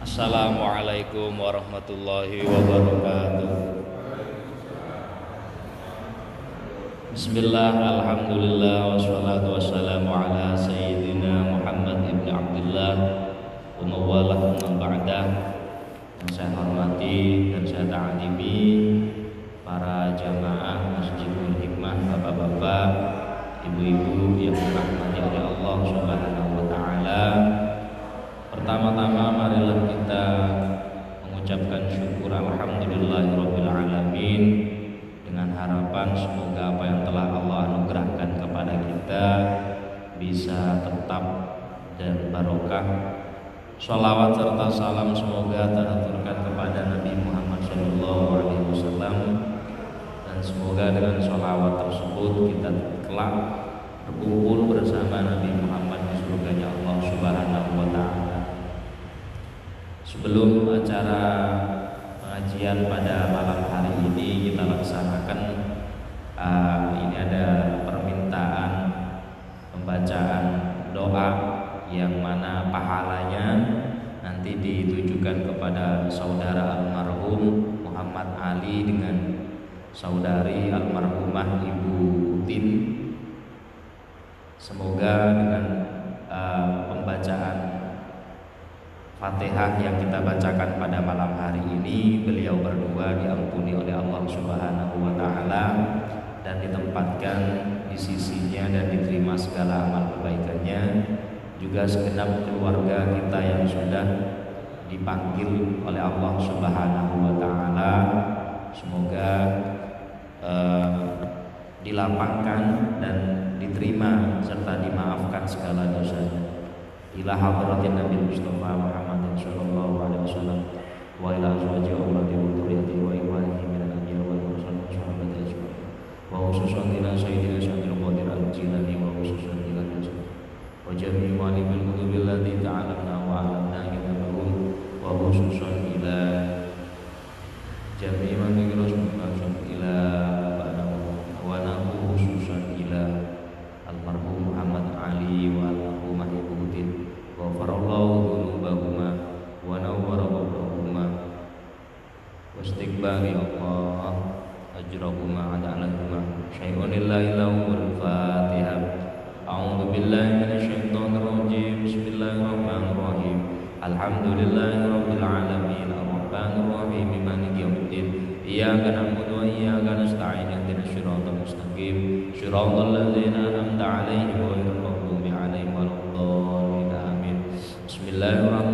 Assalamualaikum warahmatullahi wabarakatuh. Bismillah, Alhamdulillah, wassalatu wassalamu ala Sayyidina Muhammad ibn Abdullah Wa mawalah wa ba'dah. Yang saya hormati dan saya ta'alimi Para jamaah Masjidul Hikmah, bapak-bapak Ibu-ibu yang dirahmati oleh Allah subhanahu wa ta'ala Pertama-tama marilah kita mengucapkan syukur alamin dengan harapan semoga apa yang telah Allah anugerahkan kepada kita bisa tetap dan barokah. Salawat serta salam semoga teraturkan kepada Nabi Muhammad SAW dan semoga dengan salawat tersebut kita kelak berkumpul bersama Nabi Muhammad di surganya Allah Subhanahu wa taala. Sebelum acara pengajian pada malam hari ini kita laksanakan uh, ini ada permintaan pembacaan doa yang mana pahalanya nanti ditujukan kepada saudara almarhum Muhammad Ali dengan saudari almarhumah Ibu Utin. Semoga dengan uh, pembacaan Fatihah yang kita bacakan pada malam hari ini beliau berdua diampuni oleh Allah Subhanahu wa taala dan ditempatkan di sisinya dan diterima segala amal kebaikannya. Juga segenap keluarga kita yang sudah dipanggil oleh Allah Subhanahu wa taala. Semoga uh, dilapangkan dan diterima serta dimaafkan segala dosanya. Ila hadratin Nabi Mustafa Muhammad sallallahu alaihi wasallam alhamdulillahi rabbil alamin arrahmanir rahim maliki yaumiddin iyyaka na'budu wa iyyaka nasta'in ihdinas siratal mustaqim. Siratal ladzina an'amta 'alaihim ghairil maghdubi 'alaihim waladdallin. Amin. Bismillahirrahmanirrahim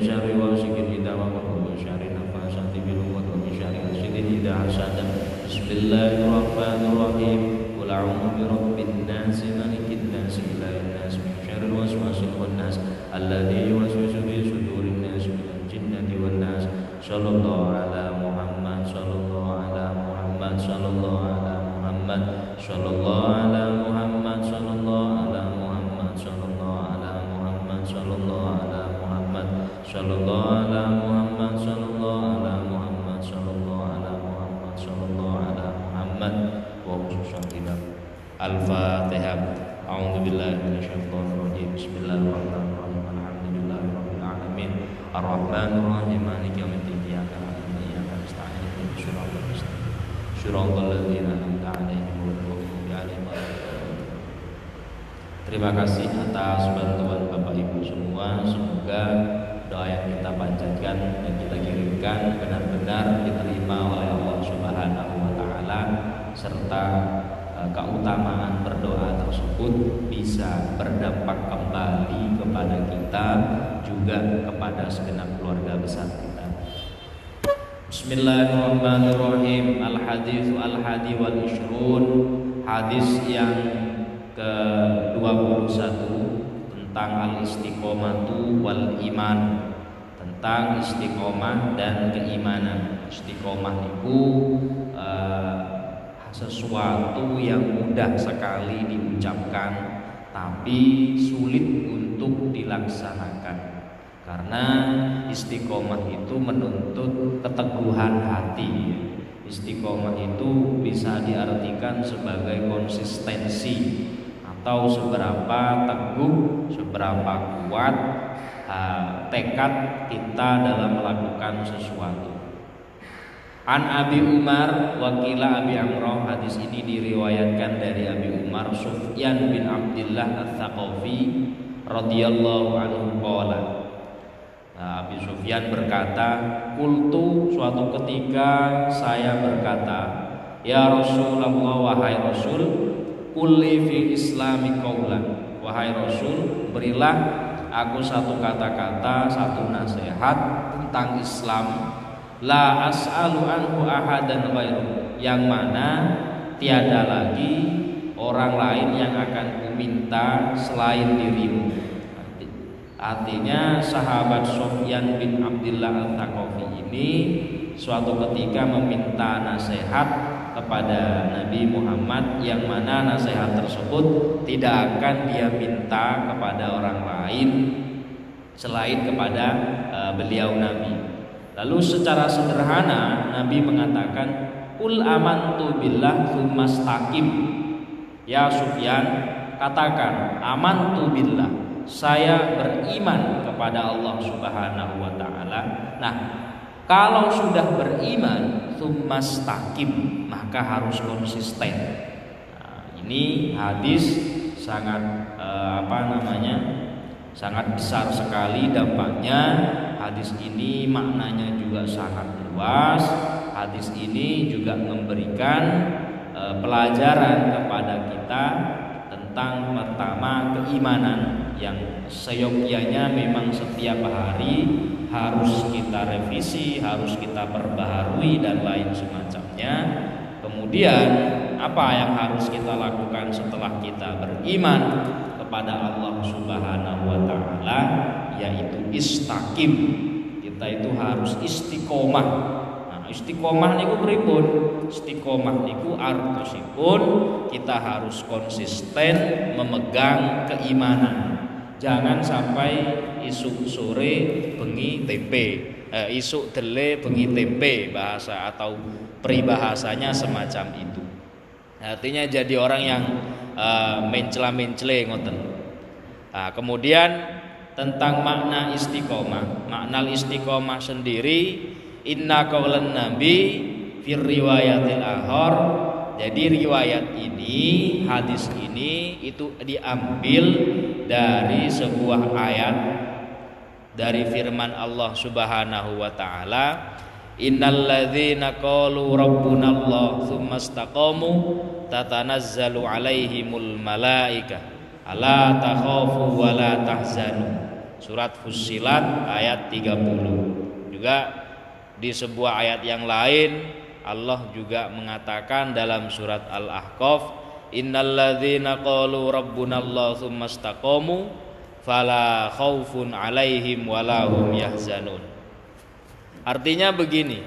syari wa sikir hidah wa kubur syari nafasati bilumut wa misyari wa sikir hidah asadah Bismillahirrahmanirrahim. Kul a'umu bi rabbin nasi nas alladhi wa ala Muhammad Sallallahu ala Muhammad Sallallahu ala Muhammad Sallallahu al-fatihah. A'udzu billahi minasyaitonir rajim bismillahirrahmanirrahim. Alhamdulillahi rabbil alamin. Arrahmanir rahim maliki yaumiddin. Iyyaka na'budu wa iyyaka nasta'in. Ihdinas siratal mustaqim siratal ladzina an'amta 'alaihim ghairil maghdubi Terima kasih atas bantuan Bapak Ibu semua. Semoga doa yang kita panjatkan dan kita kirimkan benar-benar diterima oleh Allah Subhanahu wa taala serta keutamaan berdoa tersebut bisa berdampak kembali kepada kita juga kepada segenap keluarga besar kita. Bismillahirrahmanirrahim. Al-hadis al-hadi wal ishrun. Hadis yang ke-21 tentang al-istiqomatu wal iman tentang istiqomah dan keimanan istiqomah itu sesuatu yang mudah sekali diucapkan tapi sulit untuk dilaksanakan. Karena istiqomah itu menuntut keteguhan hati. Istiqomah itu bisa diartikan sebagai konsistensi atau seberapa teguh, seberapa kuat tekad kita dalam melakukan sesuatu. An Abi Umar wakila Abi Amroh hadis ini diriwayatkan dari Abi Umar Sufyan bin Abdullah Al-Thaqafi radhiyallahu anhu qala Nah, Abi Sufyan berkata, "Kultu suatu ketika saya berkata, Ya Rasulullah wahai Rasul, kulli fi islami qaulan." Wahai Rasul, berilah aku satu kata-kata, satu nasihat tentang Islam. La as'alu anhu ahadan ghairu. Yang mana tiada lagi orang lain yang akan kuminta selain dirimu. Artinya sahabat Sofyan bin Abdullah Al-Thaqafi ini suatu ketika meminta nasihat kepada Nabi Muhammad yang mana nasihat tersebut tidak akan dia minta kepada orang lain selain kepada uh, beliau Nabi. Lalu secara sederhana Nabi mengatakan Ul amantu billah tsumastaqim. Ya Sufyan, katakan amantu billah saya beriman kepada Allah Subhanahu wa taala. Nah, kalau sudah beriman takim maka harus konsisten. Nah, ini hadis sangat eh, apa namanya? Sangat besar sekali dampaknya. Hadis ini maknanya juga sangat luas. Hadis ini juga memberikan eh, pelajaran kepada kita tentang pertama keimanan yang seyogyanya memang setiap hari harus kita revisi, harus kita perbaharui dan lain semacamnya. Kemudian apa yang harus kita lakukan setelah kita beriman kepada Allah Subhanahu wa taala yaitu istakim. Kita itu harus istiqomah. Istiqomah niku pripun? Istiqomah niku artosipun kita harus konsisten memegang keimanan. Jangan sampai isu sore bengi tempe eh, isu dele bengi tempe bahasa atau peribahasanya semacam itu. Artinya jadi orang yang uh, mencela-mencele ngoten. Nah, kemudian tentang makna istiqomah. Makna istiqomah sendiri inna qaulan nabi fir riwayatil ahor. Jadi riwayat ini hadis ini itu diambil dari sebuah ayat dari firman Allah Subhanahu wa taala Innal ladzina qalu rabbuna Allah tsumma istaqamu tatanazzalu alaihimul malaika. Ala takhafu wa la tahzanu. Surat Fussilat ayat 30 juga di sebuah ayat yang lain Allah juga mengatakan dalam surat Al-Ahqaf innalladzina qalu rabbunallahu tsumma istaqamu fala khaufun alaihim wala hum yahzanun. Artinya begini.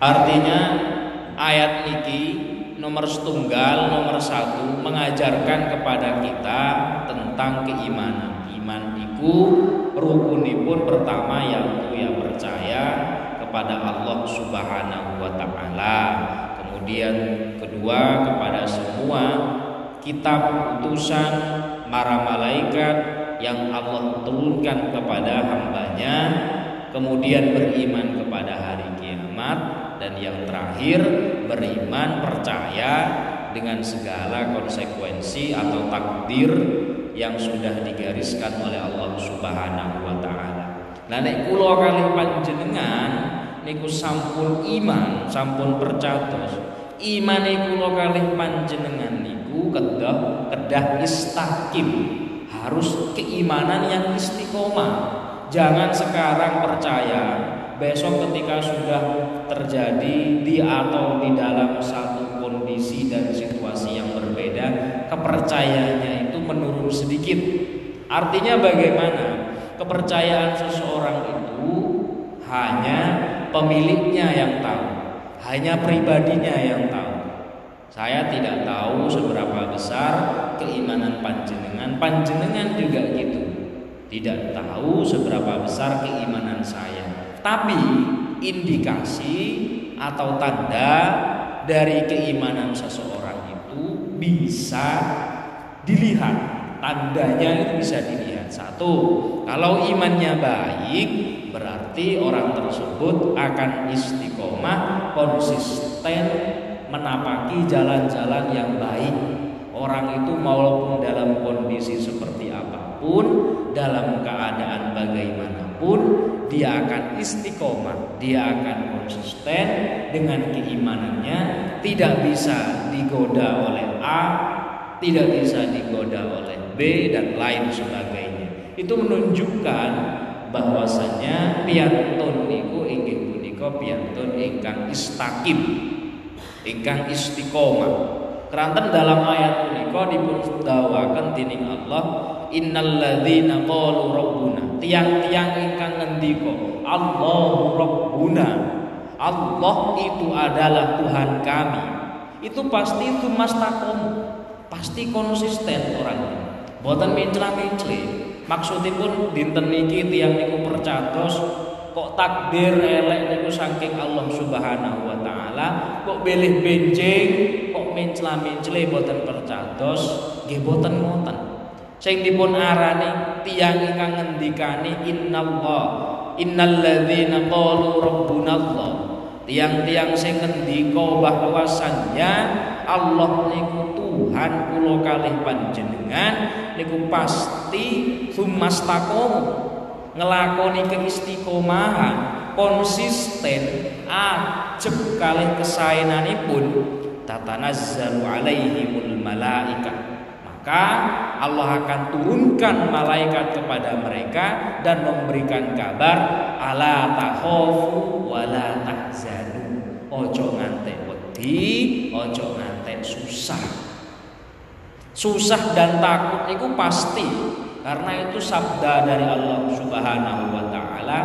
Artinya ayat ini nomor setunggal nomor satu mengajarkan kepada kita tentang keimanan iman iku rukunipun pertama yang yang percaya kepada Allah Subhanahu wa taala. Kemudian kedua kepada semua kitab utusan para malaikat yang Allah turunkan kepada hambanya kemudian beriman kepada hari kiamat dan yang terakhir beriman percaya dengan segala konsekuensi atau takdir yang sudah digariskan oleh Allah Subhanahu wa taala. Nah nek kula kalih panjenengan niku sampun iman, sampun percatos. Iman kula kalih panjenengan niku kedah kedah istakim. Harus keimanan yang istiqomah. Jangan sekarang percaya, besok ketika sudah terjadi di atau di dalam satu kondisi dan situasi yang berbeda, kepercayaannya itu menurun sedikit. Artinya bagaimana? Kepercayaan seseorang itu hanya pemiliknya yang tahu, hanya pribadinya yang tahu. Saya tidak tahu seberapa besar keimanan panjenengan, panjenengan juga gitu. Tidak tahu seberapa besar keimanan saya. Tapi indikasi atau tanda dari keimanan seseorang itu bisa dilihat. Tandanya itu bisa dilihat. Satu, kalau imannya baik, berarti orang tersebut akan istiqomah, konsisten menapaki jalan-jalan yang baik. Orang itu maupun dalam kondisi seperti apa pun, dalam keadaan bagaimanapun, dia akan istiqomah, dia akan konsisten dengan keimanannya, tidak bisa digoda oleh A, tidak bisa digoda oleh B dan lain sebagainya. Itu menunjukkan bahwasanya piyantun niku inggih punika piyantun ingkang istakim, ingkang istiqomah. Keranten dalam ayat punika dipun dawaken dening Allah innalladzina qalu rabbuna. Tiang-tiang ingkang ngendika Allahu rabbuna. Allah itu adalah Tuhan kami. Itu pasti itu mastakom pasti konsisten orangnya boten mencela-mencela maksudipun dinten niki tiang niku percatos kok takdir elek niku saking Allah Subhanahu wa taala? Kok belih benjing kok mencela-mencela boten percatos nggih boten ngoten. Sing dipun arani tiang ingkang ngendikani innallah innalladzina qalu rabbunallah. Tiang-tiang sing ngendika bahwasannya Allah niku Tuhan kula kalih panjenengan niku pasti sumastaqom ngelakoni keistiqomahan konsisten ajeb kalih kesaenanipun tatanazzalu alaihimul malaika. Maka Allah akan turunkan malaikat kepada mereka dan memberikan kabar ala takhafu wala tahzanu. Ojo ngantek wedi ojo ngantek susah. Susah dan takut itu pasti karena itu sabda dari Allah Subhanahu wa taala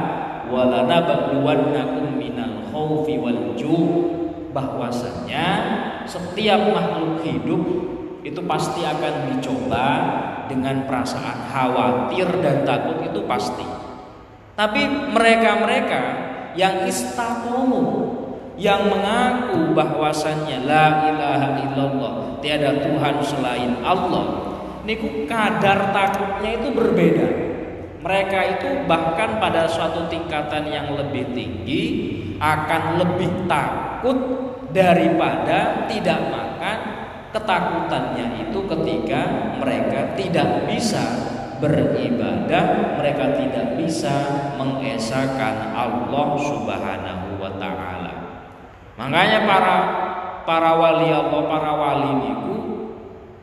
wala nabluwannakum minal khaufi wal bahwasanya setiap makhluk hidup itu pasti akan dicoba dengan perasaan khawatir dan takut itu pasti. Tapi mereka-mereka yang istakomu yang mengaku bahwasannya la ilaha illallah tiada Tuhan selain Allah niku kadar takutnya itu berbeda. Mereka itu bahkan pada suatu tingkatan yang lebih tinggi akan lebih takut daripada tidak makan ketakutannya itu ketika mereka tidak bisa beribadah mereka tidak bisa mengesahkan Allah Subhanahu wa taala. Makanya para para wali Allah, para wali niku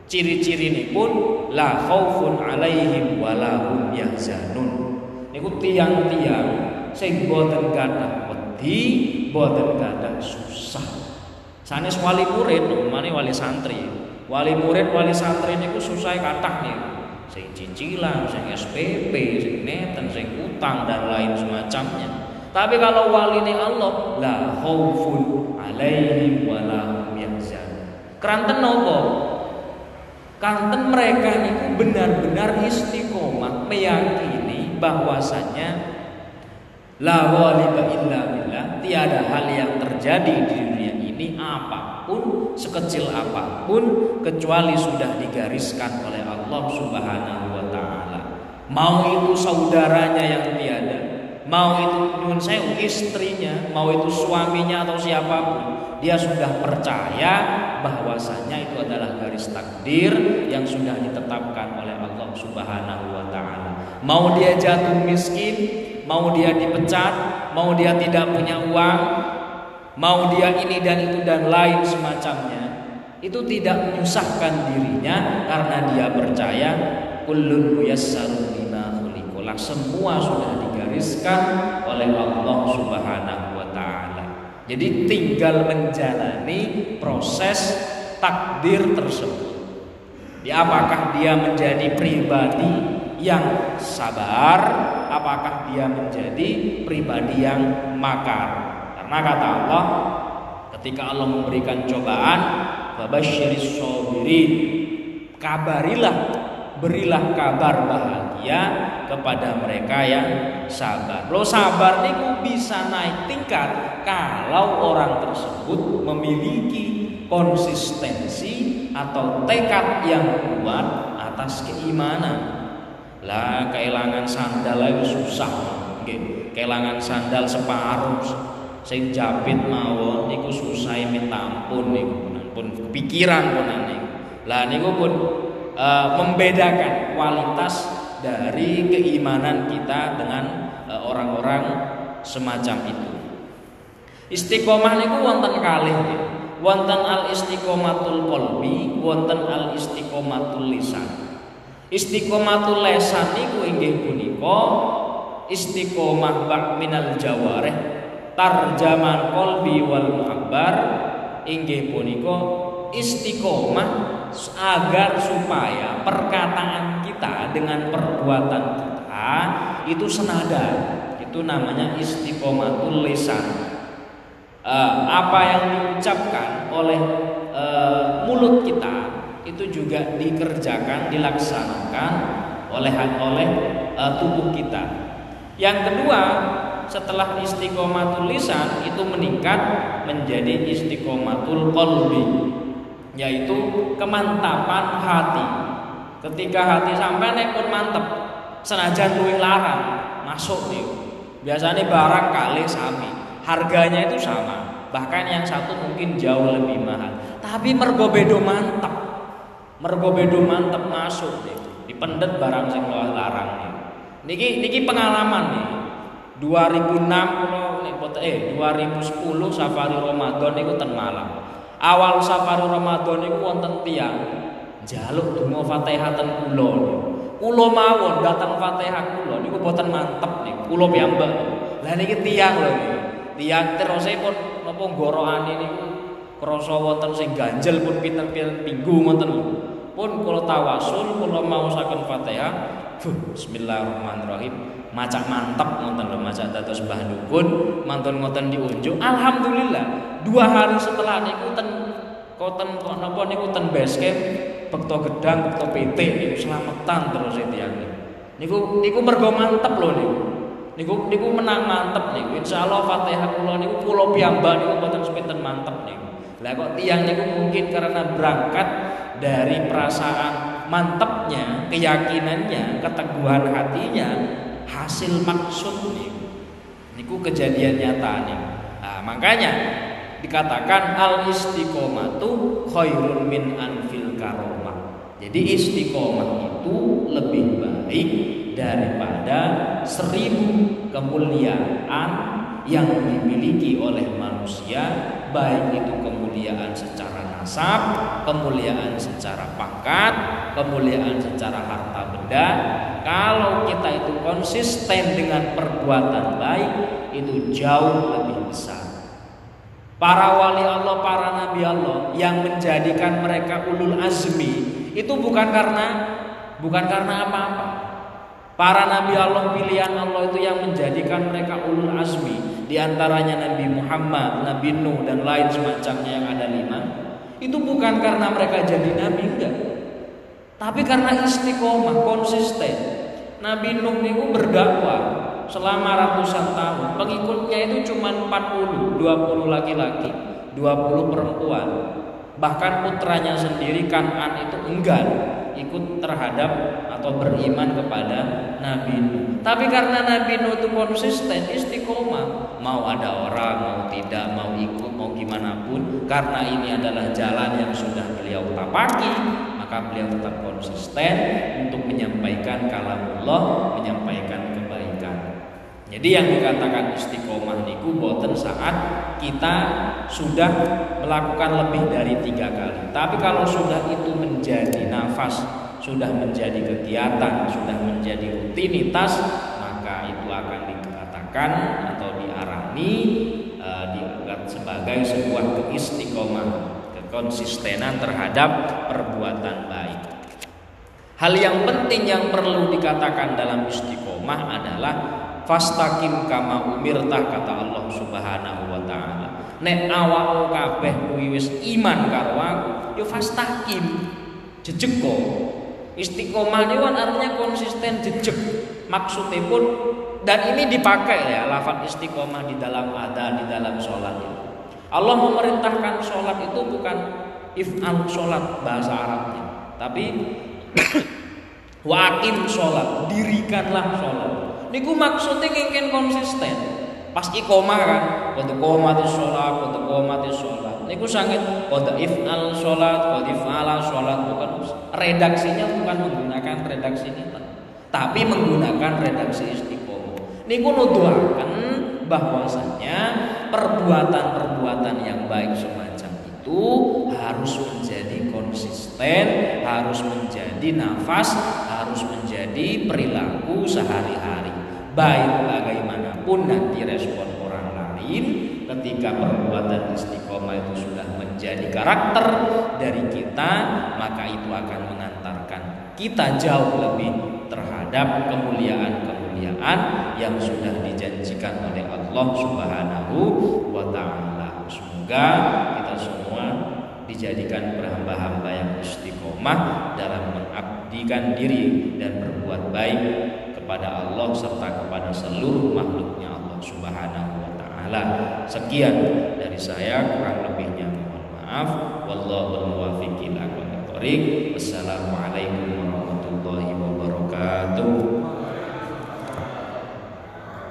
ciri-ciri ini pun la khaufun alaihim walahum yahzanun. Niku tiang-tiang sing boten gadah wedi, boten gadah susah. Sanes wali murid, umane wali santri. Wali murid, wali santri niku susah kathah nih. Sing cicilan, sing SPP, sing neten, sing utang dan lain semacamnya. Tapi kalau wali ini Allah, la khaufun alaihim wa lahum yahzan. Keranten nopo? Kanten mereka itu benar-benar istiqomah meyakini bahwasanya la waliba illa billah, tiada hal yang terjadi di dunia ini apa pun sekecil apa pun kecuali sudah digariskan oleh Allah Subhanahu wa taala. Mau itu saudaranya yang tiada, mau itu nyun saya istrinya, mau itu suaminya atau siapa pun, dia sudah percaya bahwasanya itu adalah garis takdir yang sudah ditetapkan oleh Allah Subhanahu wa taala. Mau dia jatuh miskin, mau dia dipecat, mau dia tidak punya uang, mau dia ini dan itu dan lain semacamnya, itu tidak menyusahkan dirinya karena dia percaya kullun muyassaru lima semua sudah digariskan oleh Allah Subhanahu wa taala. Jadi tinggal menjalani proses takdir tersebut. Ya, apakah dia menjadi pribadi yang sabar, apakah dia menjadi pribadi yang makar. Karena kata Allah, ketika Allah memberikan cobaan, babasyiris sabirin, kabarilah, berilah kabar bahagia kepada mereka yang sabar. Lo sabar niku bisa naik tingkat kalau orang tersebut memiliki konsistensi atau tekad yang kuat atas keimanan. Lah kehilangan sandal itu susah. Nggih, kehilangan sandal separuh sing japit mawon niku susah minta ampun niku pun pikiran pun niku. Lah niku pun e, membedakan kualitas dari keimanan kita dengan e, orang-orang semacam itu. Istiqomah niku wonten kalih wonten al istiqomatul qalbi, wonten al istiqomatul lisan. Istiqomatul lesan niku inggih punika istiqomah bak minal jawareh tarjaman qalbi wal muhabbar inggih punika istiqomah agar supaya perkataan kita dengan perbuatan kita itu senada. Itu namanya istiqomatul lisan. Uh, apa yang diucapkan oleh uh, mulut kita itu juga dikerjakan, dilaksanakan oleh oleh uh, tubuh kita. Yang kedua, setelah istiqomatul lisan itu meningkat menjadi istiqomatul qalbi, yaitu kemantapan hati. Ketika hati sampai pun mantep, senajan luwih larang masuk nih. Biasanya barang kali sami, harganya itu sama. Bahkan yang satu mungkin jauh lebih mahal. Tapi mergobedo mantap mergo bedo mantep masuk nih dipendet barang sing larang nih niki niki pengalaman nih 2006 kalau nih eh 2010 safari Ramadan niku ten Malang awal safari Ramadan niku wonten tiang jaluk donga Fatihah ten kula kula mawon datang Fatihah kula niku boten mantep nih kula piyambak. Lah niki tiang lho tiang terus pun napa gorokane niku? Krasa wonten sing ganjel pun pinten-pinten minggu ngoten pun kalau tawasul kalau mau sakit fatihah Bismillahirrahmanirrahim macak mantap ngonten lho macak dados Mbah Dukun mantun ngoten diunjuk. Alhamdulillah dua hari setelah niku ten koten kok napa niku ten base bekto gedang bekto PT niku selamatan terus tiyang niku niku mergo mantep lho niku. Niku niku menang mantep niku. Insyaallah Fatihah kula niku kula piyambak niku mboten sepinten mantep niku. Lah kok tiang niku mungkin karena berangkat dari perasaan mantapnya, keyakinannya, keteguhan hatinya, hasil maksud nih. Niku kejadian nyata nih. Nah, makanya dikatakan al istiqomatu khairun min anfil karomah. Jadi istiqomah itu lebih baik daripada seribu kemuliaan yang dimiliki oleh manusia baik itu kemuliaan secara nasab, kemuliaan secara pangkat, kemuliaan secara harta benda. Kalau kita itu konsisten dengan perbuatan baik, itu jauh lebih besar. Para wali Allah, para nabi Allah yang menjadikan mereka ulul azmi itu bukan karena bukan karena apa-apa. Para nabi Allah pilihan Allah itu yang menjadikan mereka ulul azmi di antaranya Nabi Muhammad, Nabi Nuh dan lain semacamnya yang ada lima, itu bukan karena mereka jadi nabi enggak. Tapi karena istiqomah, konsisten. Nabi Nuh itu berdakwah selama ratusan tahun. Pengikutnya itu cuma 40, 20 laki-laki, 20 perempuan. Bahkan putranya sendiri Kanan itu enggan ikut terhadap atau beriman kepada Nabi Nuh. Tapi karena Nabi Nuh itu konsisten, istiqomah, mau ada orang, mau tidak, mau ikut, mau gimana pun, karena ini adalah jalan yang sudah beliau tapaki, maka beliau tetap konsisten untuk menyampaikan kalam Allah, menyampaikan kebaikan. Jadi yang dikatakan istiqomah niku boten saat kita sudah melakukan lebih dari tiga kali. Tapi kalau sudah itu menjadi nafas, sudah menjadi kegiatan, sudah menjadi rutinitas, maka itu akan dikatakan atau diarani e, sebagai sebuah keistiqomah, kekonsistenan terhadap perbuatan baik. Hal yang penting yang perlu dikatakan dalam istiqomah adalah Fastaqim kama umirtah kata Allah Subhanahu wa taala. Nek awakmu kabeh kuwi wis iman karo aku ya fastaqim kok istiqomah ini kan artinya konsisten jejeg maksudnya pun dan ini dipakai ya lafaz istiqomah di dalam ada di dalam sholat Allah memerintahkan sholat itu bukan if'al sholat bahasa Arabnya tapi wakim sholat dirikanlah sholat. Niku maksudnya ngingin konsisten. Pas ikomah kan kode komati sholat kode komati sholat. Niku sangat kode if'al sholat kode if'ala sholat bukan redaksinya bukan menggunakan redaksi ini tapi menggunakan redaksi istiqomah. Niku nuduhaken bahwasanya perbuatan-perbuatan yang baik semacam itu harus menjadi konsisten, harus menjadi nafas, harus menjadi perilaku sehari-hari. Baik bagaimanapun nanti respon orang lain ketika perbuatan istiqomah itu sudah menjadi karakter dari kita, maka itu akan mengantarkan kita jauh lebih terhadap kemuliaan-kemuliaan yang sudah dijanjikan oleh Allah Subhanahu wa taala. Semoga kita semua dijadikan berhamba-hamba yang istiqomah dalam mengabdikan diri dan berbuat baik kepada Allah serta kepada seluruh makhluknya Allah Subhanahu wa taala. Sekian dari saya kurang lebihnya mohon maaf. Wallahu muwaffiq ila Wassalamualaikum warahmatullahi wabarakatuh.